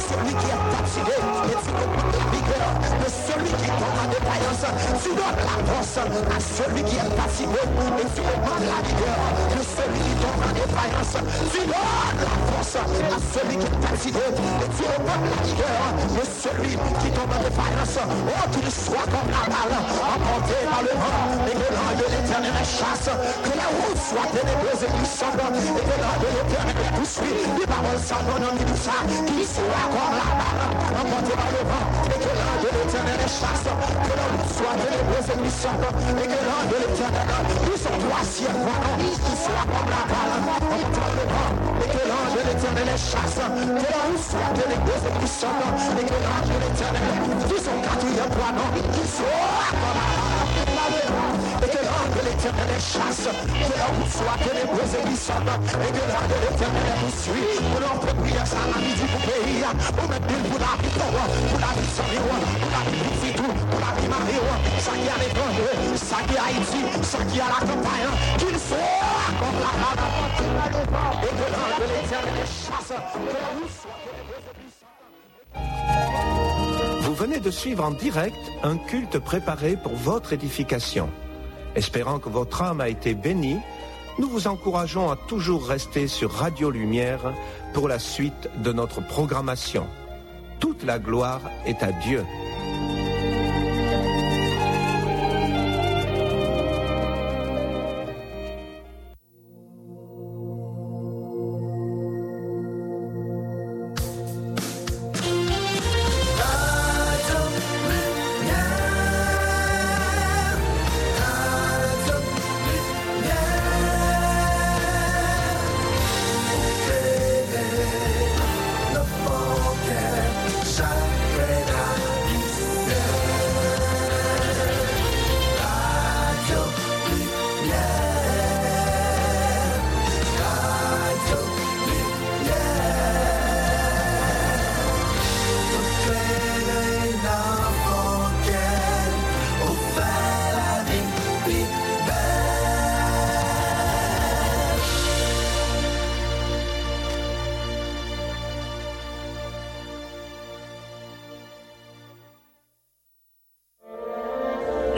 Celui qui tombe en défaillance, tu donnes la force à celui qui est fatigué et tu demandes la vigueur de celui qui tombe en défaillance. Tu donnes la force à celui qui est fatigué et tu demandes la vigueur de celui qui tombe en défaillance. Oh, qu'il soit comme la balle, emporté par le vent et que l'ange de l'éternel chasse, que la route soit ténébreuse et glissante et que l'ange de l'éternel poursuit. Les paroles sans nom de ça, qu'il soit comme la balle, emporté par chasse, que route soit ténébreuse et que l'ange de l'éternel nous son troisième volant, qu'il soit comme la balle, et que l'ange de l'éternel chasse, que route soit et que l'ange de l'éternel nous son quatrième volant, qu'il soit comme la l'éternel chasse, que la route soit ténébreuse et glissante, et que l'ange de l'éternel nous suit. Pour l'on ça la midi pour pays, pour mettre pour la vie pour la vie sans pour la vie pour tout, pour la vie Mario, ça qui a les grands, ça qui a Haïti, ça qui a la campagne, qu'il soit comme la balle, et que l'ange de l'éternel chasse, que la route soit et glissante. Vous venez de suivre en direct un culte préparé pour votre édification. Espérant que votre âme a été bénie, nous vous encourageons à toujours rester sur Radio Lumière pour la suite de notre programmation. Toute la gloire est à Dieu.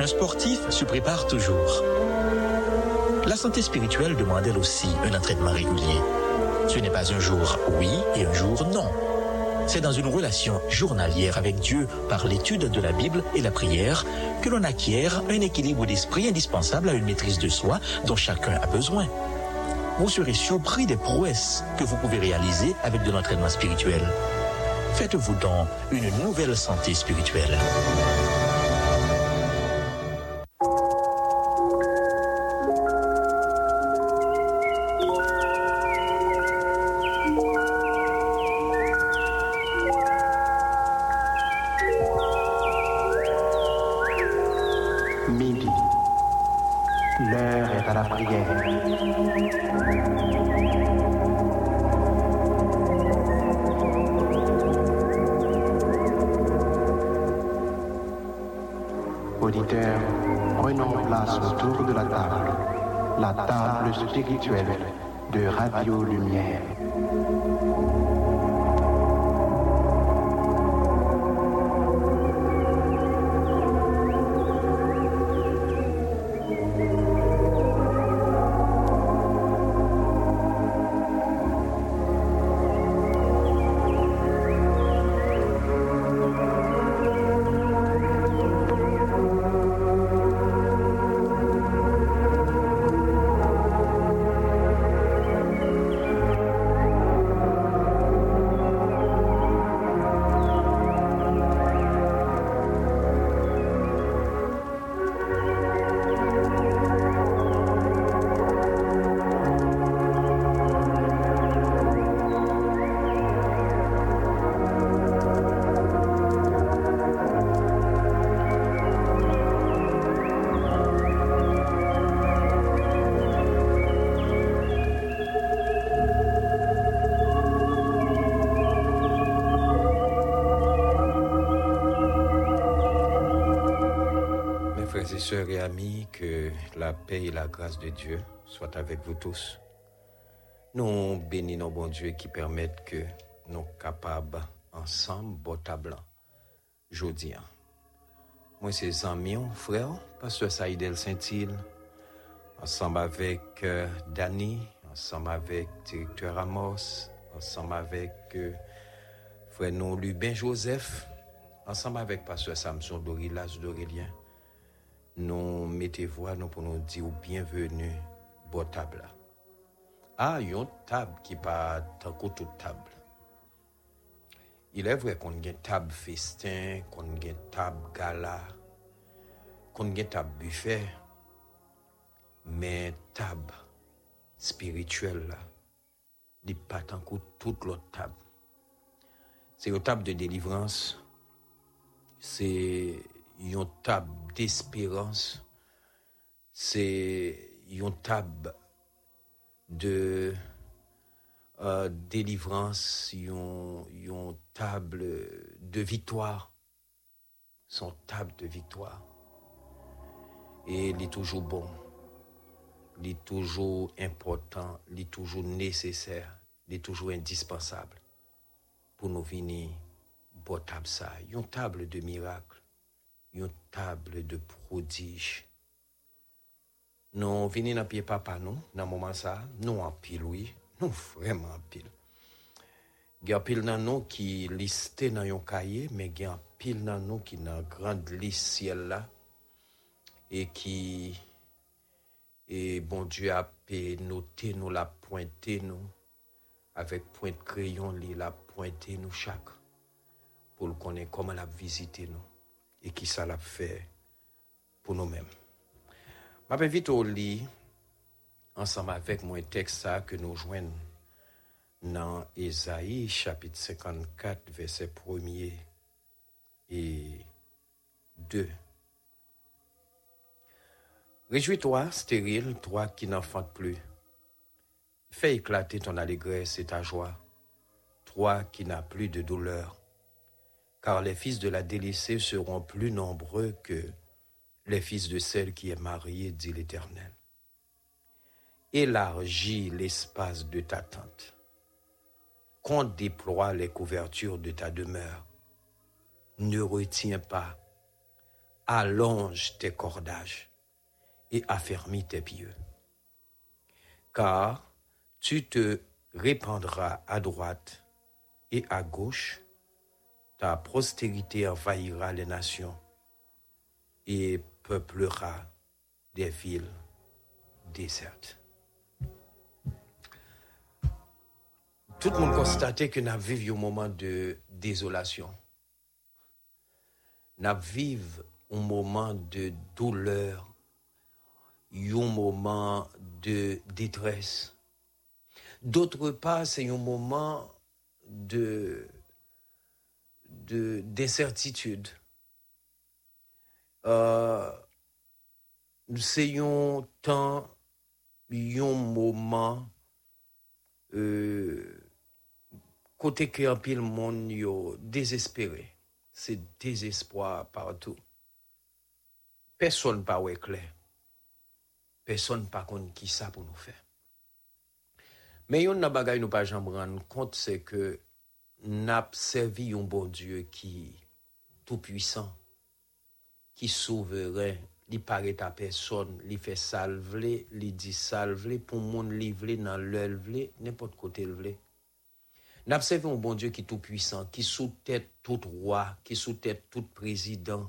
Un sportif se prépare toujours. La santé spirituelle demande elle aussi un entraînement régulier. Ce n'est pas un jour oui et un jour non. C'est dans une relation journalière avec Dieu par l'étude de la Bible et la prière que l'on acquiert un équilibre d'esprit indispensable à une maîtrise de soi dont chacun a besoin. Vous serez surpris des prouesses que vous pouvez réaliser avec de l'entraînement spirituel. Faites-vous donc une nouvelle santé spirituelle. Prenons place autour de la table, la table spirituelle de Radio Lumière. Sœurs et amis, que la paix et la grâce de Dieu soient avec vous tous. Nous bénissons bon Dieu qui permettent que nous capables ensemble botta blanc. Jodi. an. Moi c'est amis, frère, pasteur Saïdel Saint-Île, ensemble avec euh, Danny, ensemble avec directeur Amos, ensemble avec euh, frère Lubin Joseph, ensemble avec pasteur Samson Dorilas Dorélien nou mette vwa nou pou nou di ou bienvenu bo tab la. A, yon tab ki pa tankou tout tab. Ilè vwe kon gen tab festin, kon gen tab gala, kon gen tab buffet, men tab spirituel la, di pa tankou tout lot tab. Se yo tab de delivrans, se une table d'espérance, c'est une table de euh, délivrance, une, une table de victoire, son table de victoire. Et il est toujours bon, il est toujours important, il est toujours nécessaire, il est toujours indispensable pour nous venir bon table ça, table de miracle yon table de prodij. Nou vini nan piye papa nou, nan mouman sa, nou anpil oui, nou vreman anpil. Gen anpil nan nou ki liste nan yon kaye, men gen anpil nan nou ki nan grand lis siel la, e ki, e bon Diyo apè note nou la pointe nou, avèk pointe kreyon li la pointe nou chak, pou l konen koman la vizite nou. Et qui ça l'a fait pour nous-mêmes. Je m'invite au lit ensemble avec moi un texte que nous joignons dans Ésaïe chapitre 54 verset 1er et 2. Réjouis-toi, stérile, toi qui n'enfantes plus. Fais éclater ton allégresse et ta joie, toi qui n'as plus de douleur car les fils de la délaissée seront plus nombreux que les fils de celle qui est mariée, dit l'Éternel. Élargis l'espace de ta tente. Qu'on déploie les couvertures de ta demeure. Ne retiens pas. Allonge tes cordages et affermis tes pieux. Car tu te répandras à droite et à gauche ta postérité envahira les nations et peuplera des villes désertes. Tout le monde constatait que nous vivons un moment de désolation. Nous vivons un moment de douleur, un moment de détresse. D'autre part, c'est un moment de d'incertitude. Euh, c'est un temps, un moment, euh, côté que un pile monde yo désespéré. C'est désespoir partout. personne pas ouais clair. Personne pas kon qui ça pour nous faire. Mais yon nan bagay nou pa jam rendre compte c'est nap servi yon bon Diyo ki tout puisan, ki souveren, li pare ta person, li fe salvele, li di salvele, pou moun li vle nan lèl vle, nepot kote l vle. Nap servi yon bon Diyo ki tout puisan, ki sou tèt tout roi, ki sou tèt tout prezident,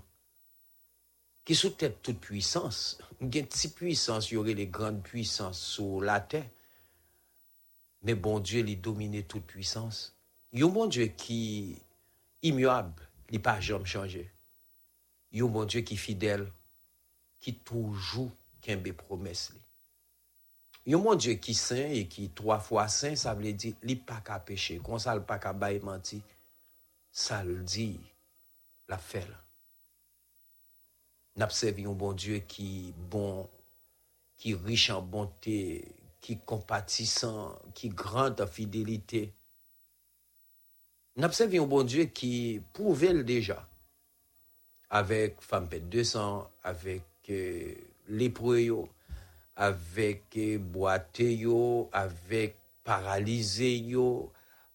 ki sou tèt tout puissance, gen ti puissance, yore le grand puissance sou la tè, men bon Dieu li domine tout puissance. yon bon Diyo ki imyoab li pa jom chanje. Yon bon Diyo ki fidel, ki toujou kenbe promes li. Yon bon Diyo ki sen e ki 3 fwa sen, sa vle di li pa ka peche, kon sa l pa ka baye manti, sa l di la fel. Napsev yon bon Diyo ki bon, ki riche an bonte, ki kompatisan, ki grante an fidelite, Servi un bon Dieu qui prouvait le déjà avec femme pète 200, avec euh, lépreux avec euh, boité yo, avec paralysé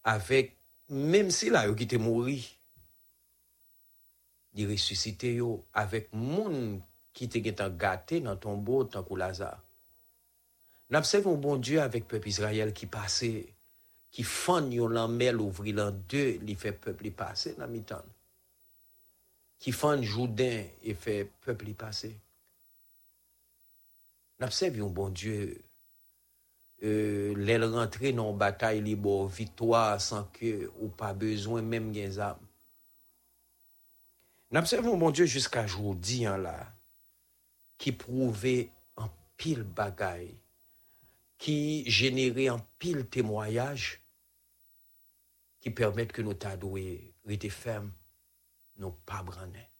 avec même si là qui était mouru, il ressuscité avec moun qui getan gâté dans ton beau tant que Lazare. N'observe un bon Dieu avec peuple Israël qui passait, ki fan yon lanmel ouvri lan de li fe pepli pase nan mitan. Ki fan jouden e fe pepli pase. Napsev yon bon Diyo euh, lèl rentre nan batay li bo vitwa san ke ou pa bezwen menm gen zam. Napsev yon bon Diyo jiska joudi an la ki prouve an pil bagay qui générait en pile témoignage, qui permettent que nous t'adouer, rester fermes, nous pas branner.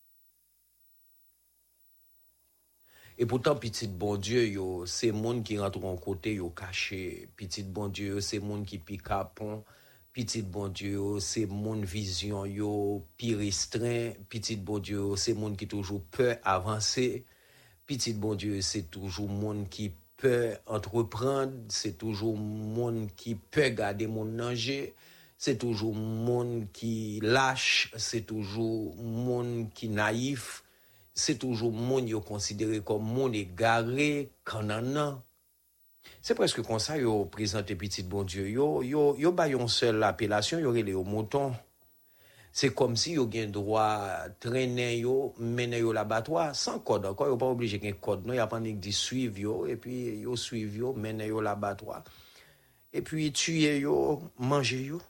Et pourtant, petit bon Dieu, c'est monde qui rentre en côté, yo caché. Petit bon Dieu, c'est monde qui pique à pont. Petit bon Dieu, c'est mon vision, yo, pire restreint. Petit bon Dieu, c'est monde qui toujours peut avancer. Petit bon Dieu, c'est toujours monde qui entreprendre. C'est toujours monde qui peut garder mon danger. C'est toujours monde qui lâche. C'est toujours monde qui naïf. C'est toujours monde yo considéré comme monde égaré, canana. C'est presque comme ça yo présenté petit bon Dieu. Yo yo yo ba yon seule appellation, yo au mouton. se kom si yo gen drwa trenen yo, menen yo labatwa, san kod ankon, yo pa oblije gen kod nou, ya panik di suiv yo, epi yo suiv yo, menen yo labatwa, epi tuye yo, manje yo.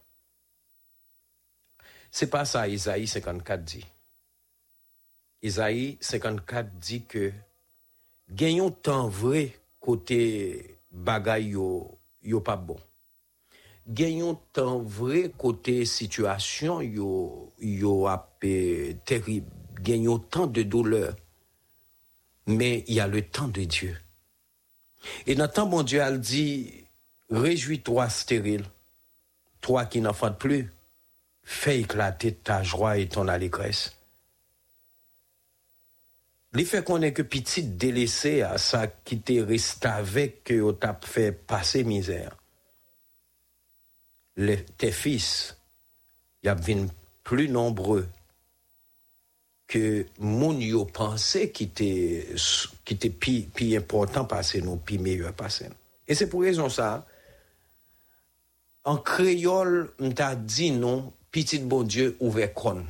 Se pa sa Ezaïe 54 di. Ezaïe 54 di ke genyon tan vre kote bagay yo, yo pa bon. Gagnons temps vrai côté situation yo, yo ap eh, terrible. Gagnons tant de douleur. Mais il y a le temps de Dieu. Et dans temps, bon Dieu, elle dit, réjouis-toi stérile, toi qui n'enfantes plus, fais éclater ta joie et ton allégresse. Li fait qu'on est que petit délaissé à ça qui te reste avec que au t'a fait passer misère. Le, tes fils, y vin plus nombreux que moun yo pensé qui était qui était pi, pi important passer nous, pi meilleur nous. Et c'est pour raison ça, en créole, m'ta dit non, petit bon Dieu ouvert con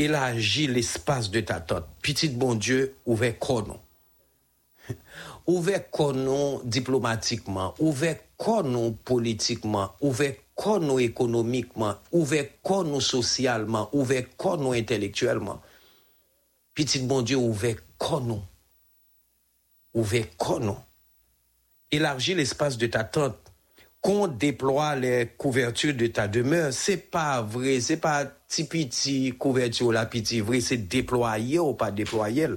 élargis l'espace de ta tête. Petit bon Dieu, ouvert konon. Ouvert konon diplomatiquement, ouvert konon politiquement, ouvert konon économiquement, ouvert konon socialement, ouvert konon intellectuellement? Petit bon Dieu, ouvert konon. Ouvert konon. Élargis l'espace de ta tente qu'on déploie les couvertures de ta demeure, c'est pas vrai, c'est pas petit petit couverture la petit vrai, c'est déployer ou pas déployer,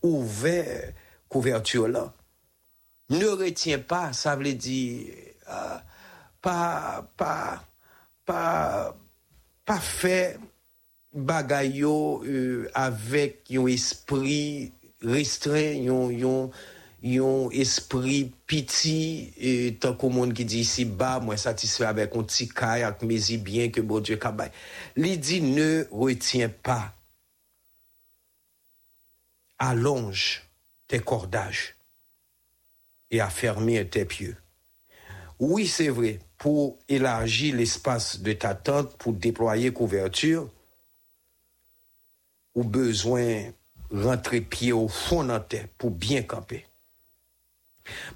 ouvert couverture là? Ne retiens pas, ça veut dire euh, pas pas pas pas fait bagay euh, avec yon esprit restreint, yon, yon, esprit piti, et tant qu'on monde qui dit ici bas, moi satisfait avec un petit caille, avec mes bien que bon Dieu kabay. Li dit ne retiens pas, allonge tes cordages et affermir tes pieux. Oui, c'est vrai, pour élargir l'espace de ta tente, pour déployer couverture, ou besoin rentrer pied au fond de terre pour bien camper.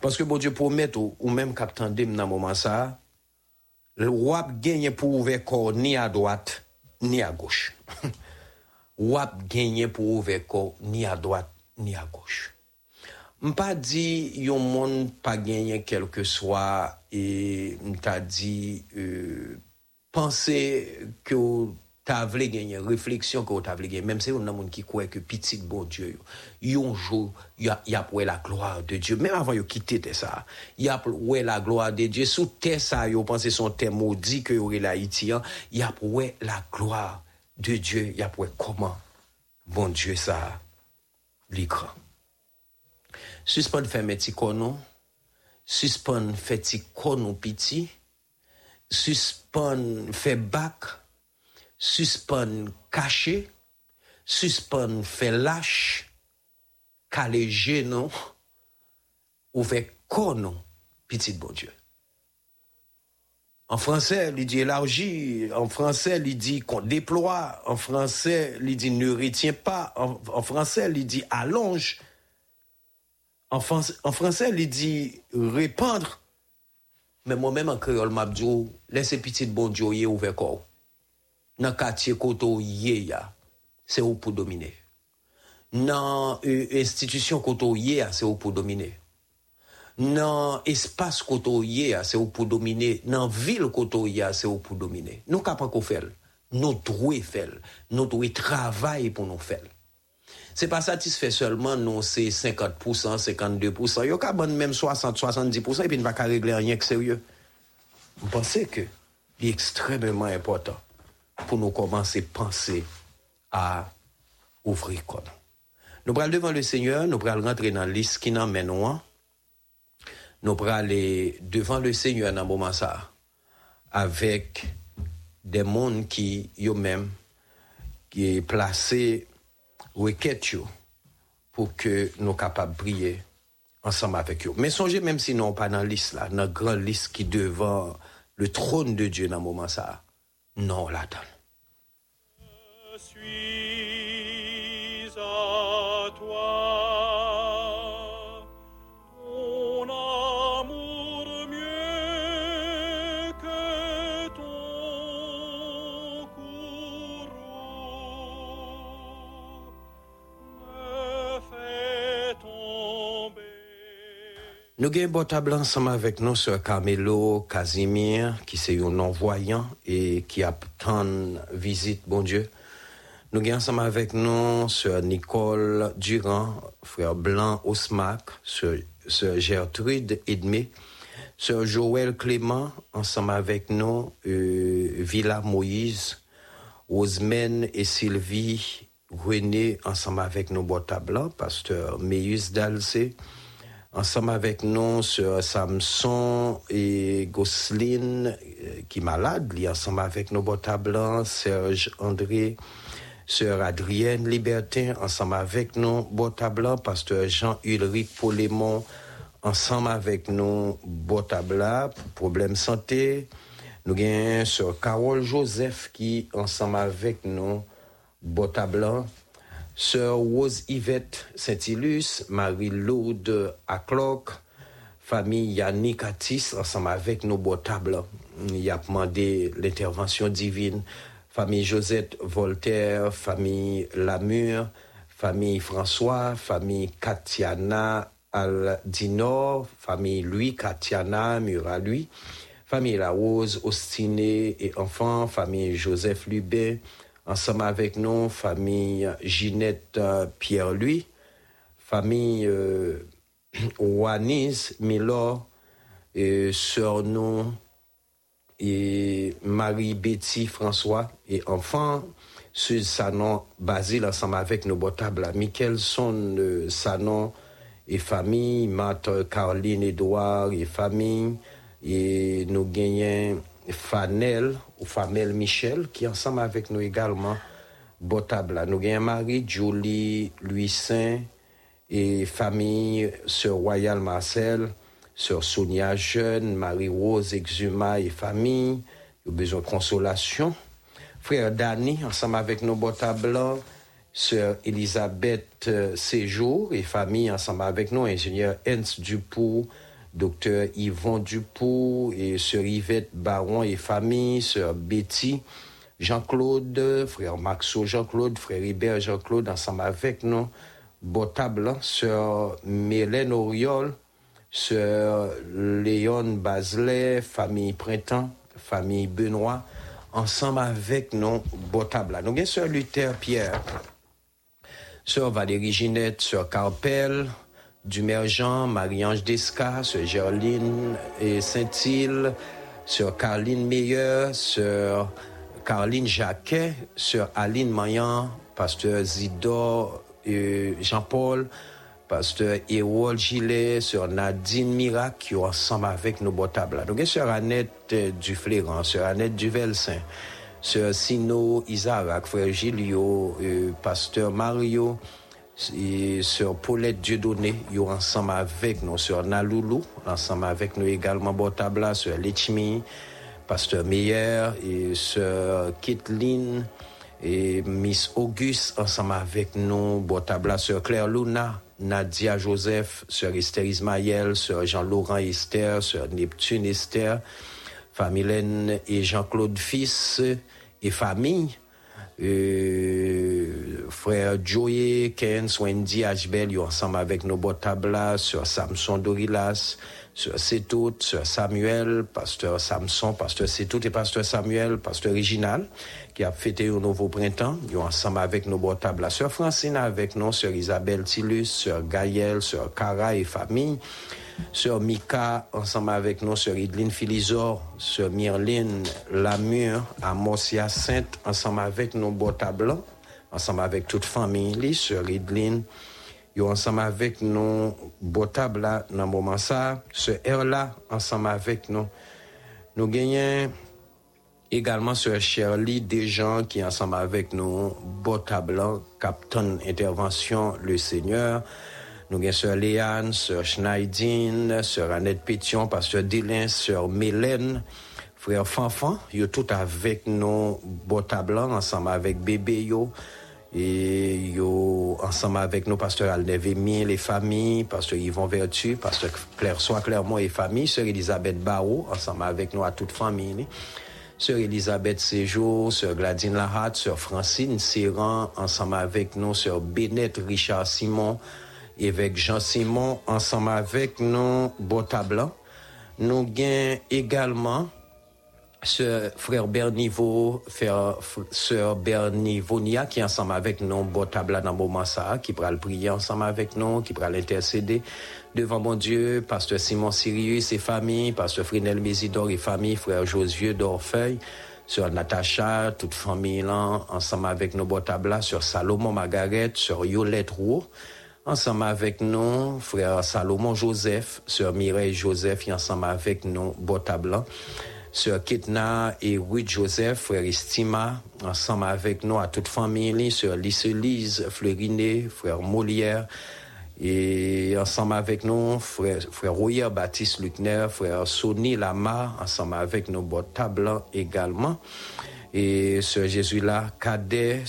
Parce que bon Dieu promet ou, ou même captain dans moment ça, le roi gagne pour ouvrir corps ni à droite ni à gauche. Wap gagne pour ouvrir corps ni à droite ni à gauche. M'pa dit yon pas gagné quel que soit et m'ta dit euh, penser que t'as voulu gagner réflexion que t'as voulu gagner même si on a monde qui croit que petit bon Dieu yo, yon jour y a y a pour la gloire de Dieu. Même avant yo quitter terre ça y a pour la gloire de Dieu. Sous terre ça yo pensé son terre maudit que aurait l'Haïti hein. y a pour la gloire de Dieu. Y a pour comment bon Dieu ça l'écran. Suspend fè mè ti konon, suspend fè ti konon piti, suspend fè bak, suspend kache, suspend fè lache, kale genon, ou konon piti de bon Dieu. En français, il dit élargi. En français, il dit qu'on déploie. En français, il dit ne retient pas. En français, il dit allonge. En, français, il dit répandre. Mais moi-même, en créole, m'abdou, laissez petit bon Dieu yé ouvert corps. Dans le quartier koto c'est où pour dominer. Dans l'institution koto yé ya, c'est où pour dominer. Dans l'espace koto c'est où pour dominer. Dans la ville koto c'est où pour dominer. Nous capables qu'on fait. Nous devons faire. Nous devons travailler pour nous faire. C'est pas satisfait seulement, non, c'est 50%, 52%. Yo ka bonne même 60, 70% et puis ne va pas régler rien que sérieux. Vous pensez que c'est extrêmement important pour nous commencer à penser à ouvrir. Nous allons devant le Seigneur, nous allons rentrer dans liste qui n'en mène. Nous allons devant le Seigneur dans le moment ça avec des mondes qui, eux-mêmes, qui est placé requête pour que nous capables de briller ensemble avec eux. Mais songez même si nous pas dans liste là, dans grande liste qui devant le trône de Dieu dans le moment ça, non là Nous avons table ensemble avec nous sur Carmelo Casimir, qui c'est un non-voyant et qui attend visite, bon Dieu. Nous avons ensemble avec nous sur Nicole Durand, frère Blanc Osmac, sur, Gertrude Edmé, sur Joël Clément, ensemble avec nous, euh, Villa Moïse, Rosemène et Sylvie René, ensemble avec nous, bon table, pasteur Meus Dalcé, ensemble avec nous sur Samson et Gosseline euh, qui est malade, li ensemble avec nos blancs, Serge André, sœur Adrienne Libertin, ensemble avec nous, bottes blancs, pasteur Jean-Ulrich Polémon, ensemble avec nous, bottes blancs, problème santé. Nous avons sœur Carole Joseph qui ensemble avec nous, bottes blancs. Sœur Rose Yvette Saint-Ilus, Marie-Laude Acloc, famille Yannick Atis, ensemble avec nos beaux tables. Il a demandé l'intervention divine. Famille Josette Voltaire, famille Lamure, famille François, famille Katiana Aldinor, famille Louis Katiana Mura-Louis, famille La Rose, Ostiné et enfants, famille Joseph Lubin, ensemble avec nous, famille Ginette euh, Pierre-Louis, famille euh, Wanis Milor, et sœur nous, et Marie-Betty François, et enfants, Sud Sanon, Basile, ensemble avec nos beaux tables là. Michelson, euh, Sanon et famille, Matt, Caroline, Edouard et famille, et nous gagnons Fanel ou Famel Michel qui ensemble avec nous également là. Nous gagnons Marie, Julie, Saint et famille, Sœur Royal Marcel, Sœur Sonia Jeune, Marie-Rose Exuma et famille, ils ont besoin de consolation. Frère Dani, ensemble avec beaux blancs, Sœur Elisabeth euh, Séjour et famille, ensemble avec nous, ingénieur Hens Dupoux, docteur Yvon Dupoux et Sœur Yvette Baron et famille, Sœur Betty, Jean-Claude, frère Maxo Jean-Claude, frère Hubert Jean-Claude, ensemble avec nous, Botable, Sœur Mélène Oriol, Sœur Léon Baselet, famille Printemps, famille Benoît, ensemble avec nous, Botable. Nous avons Sœur Luther Pierre, Sœur Valérie Ginette, Sœur Carpel, Dumergent, Marie-Ange Desca, Sœur Gerline et Saint-Île, Sœur Caroline Meilleur, Sœur Caroline Jacquet, Sœur Aline Mayan, Pasteur Zidore euh, Jean-Paul, Pasteur Hérol Gillet, Sœur Nadine Mirac, qui sont ensemble avec nos botables. Donc, Sœur Annette euh, Dufléran, Sœur Annette Duvelsin, Sœur Sino Isaac, Frère Gilio, euh, Pasteur Mario, et Sœur Paulette Dieudonné, ils ensemble avec nous, Sœur Naloulou, ensemble avec nous également Botabla, Sœur Lichmi, Pasteur Meyer et Sœur Kathleen et Miss Auguste ensemble avec nous, Botabla, Sœur Claire Luna, Nadia Joseph, Sœur Esther Ismaël, Sœur Jean-Laurent Esther, Sœur Neptune Esther, Familène et Jean-Claude Fils et famille. Euh, frère Joey, Ken, Wendy, Ashbel, ils ensemble avec nos botablas, sur Samson Dorilas, sur Setout, sur Samuel, pasteur Samson, pasteur Setout et pasteur Samuel, pasteur original, qui a fêté au nouveau printemps. Ils ensemble avec nos botablas. Sur Francine avec nous, sur Isabelle Tillus, sur Gaël, sur Cara et famille. Sœur Mika, ensemble avec nous, Sœur Idline Philizor, Sœur Myrline Lamure, Amosia Sainte, ensemble avec nos botas blancs, ensemble avec toute famille, Sœur Idline, yo ensemble avec nous, botas blancs dans moment ça, Sœur Erla, ensemble avec nous. Nous gagnons également Sœur Shirley, des gens qui ensemble avec nous, botas blancs, Captain Intervention, le Seigneur, nous avons Sœur Léane, Sœur Schneidine, Sœur Annette Pétion, Pasteur Dylan, Sœur Mélène, Frère Fanfan, yo tout avec nous, Bota Blanc, ensemble avec bébé yo, et yo ensemble avec nous, Pasteur Alnevemi, les familles, Pasteur Yvon Vertu, Pasteur Claire Sois Clermont et famille, Sœur Elisabeth Barreau, ensemble avec nous à toute famille. Sœur Elisabeth Séjour, Sœur Gladine Lahat, Sœur Francine Serran, ensemble avec nous, Sœur Bennett Richard Simon, évêque Jean Simon, ensemble avec nous, Bota Blanc. Nous gagnons également ce frère Berniveau, frère, sœur Bernivonia, qui est ensemble avec nous, Bota Blanc dans moment qui pourra le prier ensemble avec nous, qui pourra l'intercéder devant mon Dieu, pasteur Simon Sirius et famille, pasteur Frinel Mésidor et famille, frère Josué d'Orfeuille, sur Natacha, toute famille ensemble avec nos Botabla, sur Salomon Margaret, sur Yolette Roux, ensemble avec nous, frère Salomon Joseph, sœur Mireille Joseph, et ensemble avec nous, Botabla, sœur Kitna et Ruth Joseph, frère Estima, ensemble avec nous, à toute famille, sœur Lise Fleuriné, frère Molière, et ensemble avec nous, frère, frère Royer Baptiste Lucner, frère Sonny Lama, ensemble avec nos Botabla également et Sœur Jésus-là, Cadet,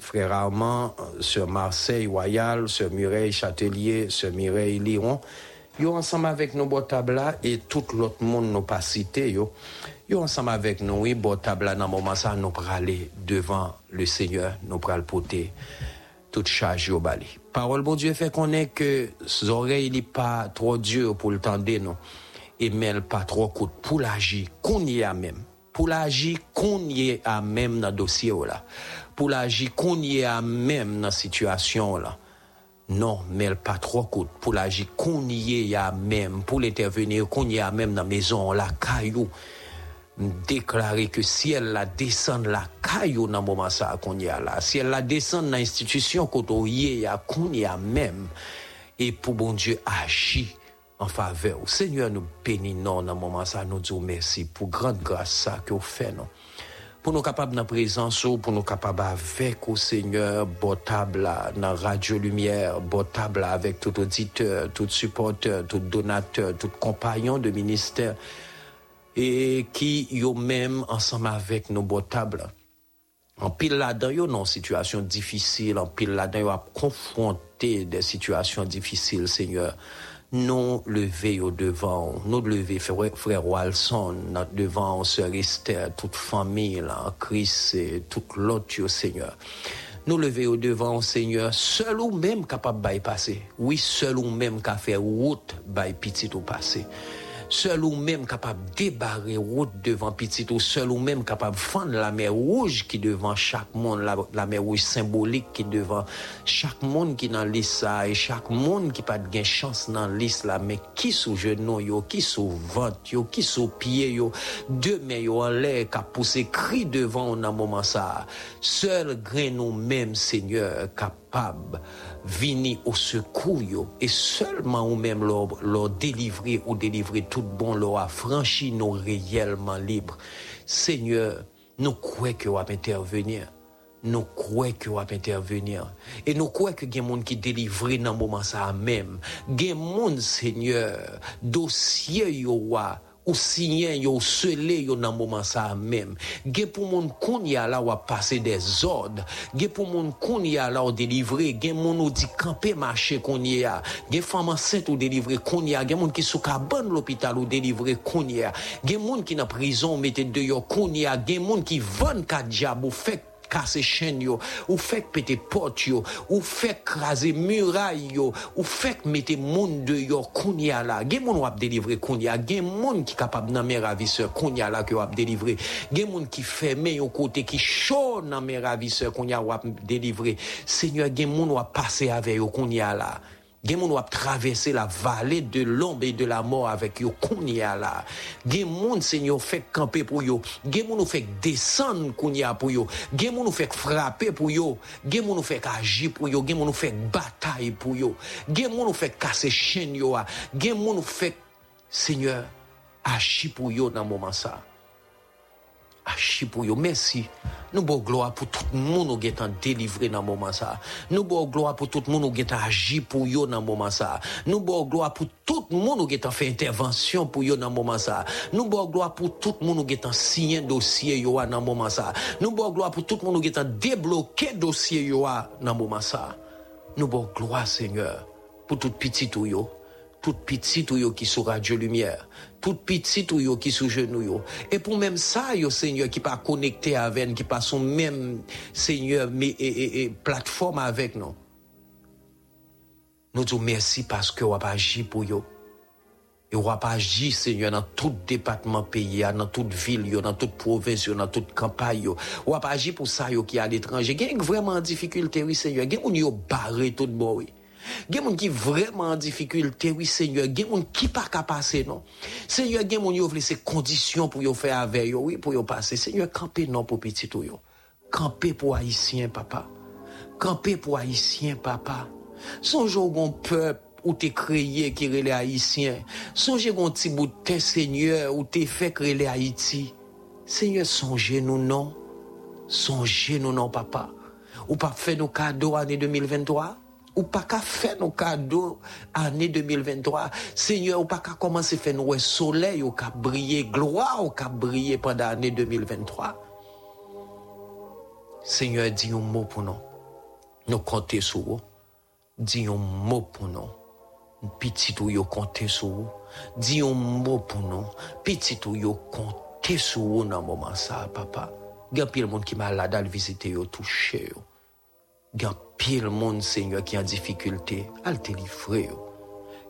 Frère Armand, Sœur Marseille Royal, Sœur Mireille Châtelier, Sœur Mireille Liron, yo ensemble avec nous Botabla et tout l'autre monde nous pas cité yo. Yo ensemble avec nous, oui, Botabla dans moment ça nous aller devant le Seigneur, nous le porter toute charge au bali. Parole bon Dieu fait qu'on est que oreilles n'est pas trop dur pour le tendre non et mêle pas trop court pour l'agir qu'on y a même pour l'agir qu'on y est à même dans le dossier là, pour l'agir qu'on y est à même dans la situation là. Non, mais pas trop court. Pour l'agir qu'on y est à même, pour l'intervenir qu'on y est à même dans la maison, la caillou. déclarer que si elle la descend la caillou dans moment ça qu'on y a là, si elle la descend dans l'institution qu'on y a qu'on y a même, et pour bon Dieu agir en faveur. Seigneur, nous bénissons dans moment ça, nous disons merci pour grande grâce que vous faites, non? Pour nous capables dans présence, ou pour nous capables avec au Seigneur, botable dans Radio Lumière, botable avec tout auditeur, tout supporteur, tout donateur, tout compagnon de ministère, et qui yo même ensemble avec nos botables. En pile là-dedans, yo une situation difficile, en pile là-dedans, yo a confronté des situations difficiles, Seigneur. Nous lever au devant, nous lever frère, frère Walson, devant sœur Esther, toute famille là, Christ et toute l'autre, Seigneur. Nous lever au devant, Seigneur, seul ou même capable de passer. Oui, seul ou même capable faire route, by petit au passé seul ou même capable de débarrer route devant petit ou seul ou même capable de fendre la mer rouge qui devant chaque monde, la, mer rouge symbolique qui devant chaque monde qui dans liste et chaque monde qui pas de chance dans liste mais qui sous genou yo, qui sous ventre yo, qui sous pied yo, deux mains yo en l'air, qui a poussé cri devant dans moment ça. Seul grain nous même Seigneur capable vini au secours yo, et seulement ou même leur, leur délivrer ou délivrer tout bon leur affranchi nous réellement libres. Seigneur, nous croyons que vous intervenir. Nous croyons que vous intervenir. Et nous croyons que y des gens qui délivrent dans moment ça même. Des Seigneur, dossier yo wa, ou signé yo scellé yo dans moment ça même. Gen pour moun kon y a là ou passer des ordres. Pour moun kon y a là ou gen moun ou dit camper marcher kon y a gen femme enceinte ou a qui cabane l'hôpital ou a gen moun qui prison mette dehors kon y a gen moun qui casser chaîne yo, ou fait péter porte yo, ou fait craser muraille yo, ou fait mettre monde dehors kounya là. Gen moun wap délivrer kounya, gen moun qui capable nan mes ravisseurs kounya là que wap délivrer. Gen moun qui ferme yo côté qui chaud nan mes ravisseurs kounya wap délivrer. Seigneur, gen moun wap passer avec yo kounya là. Gen moun wap traverser la vallée de l'ombre et de la mort avec yo kounya là. Gen moun Seigneur fait camper pour yo. Gen moun ou fait descendre kounya pour yo. Gen moun ou fait frapper pour yo. Gen moun ou fait agir pour yo. Gen moun ou fait bataille pour yo. Gen moun casser chaîne yo. a. Gen moun ou fait Seigneur agir pour yo dans moment ça. achi pou yo. Mersi. Nou bo gloa pou tout moun ou getan delivre nan mouman sa. Nou bo gloa pou tout moun ou getan aji pou yo nan mouman sa. Nou bo gloa pou tout moun ou getan fe intervensyon pou yo nan mouman sa. Nou bo gloa pou tout moun ou getan siyen dosye yo a nan mouman sa. Nou bo gloa pou tout moun ou getan debloke dosye yo a nan mouman sa. Nou bo gloa, Seigneur, pou tout pitit ou yo. Tout pitit ou yo ki sou radyo lumièr. Tout petit ou yo qui sous genou yo. Et pour même ça, yo Seigneur qui pas connecté avec, qui pas son même Seigneur mais et, plateforme avec nous. Nous disons merci parce que vous avez agi pour yo. Et vous avez agi, Seigneur, dans tout département pays, dans toute ville, yo, dans toute province, yo, dans toute campagne. yo. Vous avez agi pour ça yo, qui à l'étranger. A vraiment en difficulté, oui, Seigneur. Il y a des gens qui barré tout bon, oui. Gen moun qui vraiment en difficulté, oui Seigneur. Gen moun qui pas qu'à passer, non? Seigneur, gen moun yo vle ces conditions pour yo faire avec yo, oui, pour yo passer. Seigneur, camper non pour petit ou yo. Camper pour haïtien, papa. Camper pour haïtien, papa. Songe au bon peuple ou t'es créé qui relè haïtien. Songe gon petit bout de terre, Seigneur, ou t'es fait créer Haïti. Seigneur, songez nous non? Songez nous non, papa. Ou pas fait nos cadeaux année 2023? Ou pas qu'à faire nos cadeaux année 2023. Seigneur, ou pas qu'à commencer à faire nos soleil ou qu'à briller, gloire ou qu'à briller pendant l'année 2023. Seigneur, dis un mot pour nous. Nous comptons sur vous. Dis un mot pour nous. Petit ou yo compter sur vous. Dis un mot pour nous. Petit ou yo compter sur vous dans le moment ça, papa. Il y a pile monde qui m'a là d'aller visiter yo. Il y a pile monde, Seigneur, qui en difficulté. Al te livrer.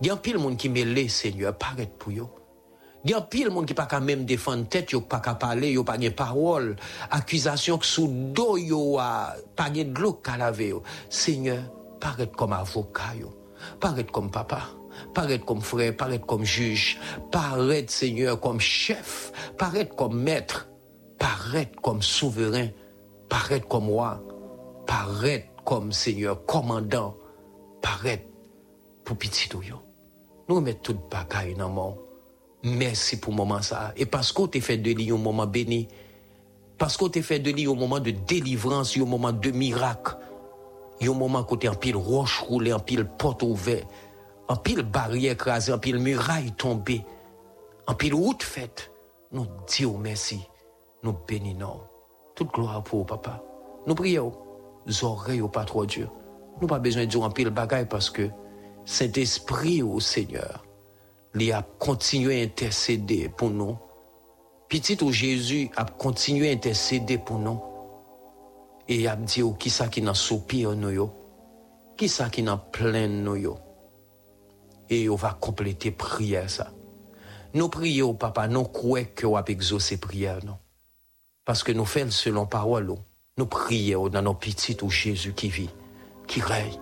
Il y a pile monde qui mêlé, Seigneur, paraît pour yo. Il a pile monde qui pas qu'à même défendre tête, yo pas qu'à parler, yo pas de parole, accusation que sous dos yo a pas de l'eau laver. Seigneur, paraît comme avocat yo. Paraît comme papa. paraître comme frère, paraître comme juge, paraître Seigneur comme chef, paraître comme maître, paraître comme souverain, paraître comme roi, paraître comme Seigneur commandant, paraître pour petit tout. Nous remettons toute bagaille dans mon. Merci pour le moment ça. Et parce qu'on t'a fait de lui un moment béni, parce qu'on t'a fait de lui un moment de délivrance, un moment de miracle, un moment côté en pile roche roulée, en pile porte ouverte, en pile barrière écrasée, en pile muraille tombée, en pile route faite. Nous disons merci, nous bénissons. Toute gloire pour papa. Nous prions, oreilles au. Nous pas besoin de dire en pile bagaille parce que Saint-Esprit au Seigneur, il a continué à intercéder pour nous. Petit au Jésus a continué à intercéder pour nous. Et il a dit oh, qui ça qui n'a soupir nous qui ça qui n'a plein nous. Et on va compléter prière ça. Nous prions, papa, nous croyons que va exaucer prière non? Parce que nous faisons selon parole. Nous prions dans nos petits au Jésus qui vit, qui règne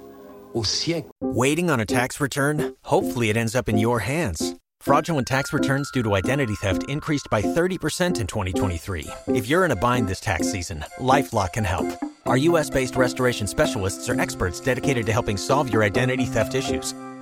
au siècle. Waiting on a tax return? Hopefully, it ends up in your hands. Fraudulent tax returns due to identity theft increased by 30% in 2023. If you're in a bind this tax season, LifeLock can help. Our US based restoration specialists are experts dedicated to helping solve your identity theft issues.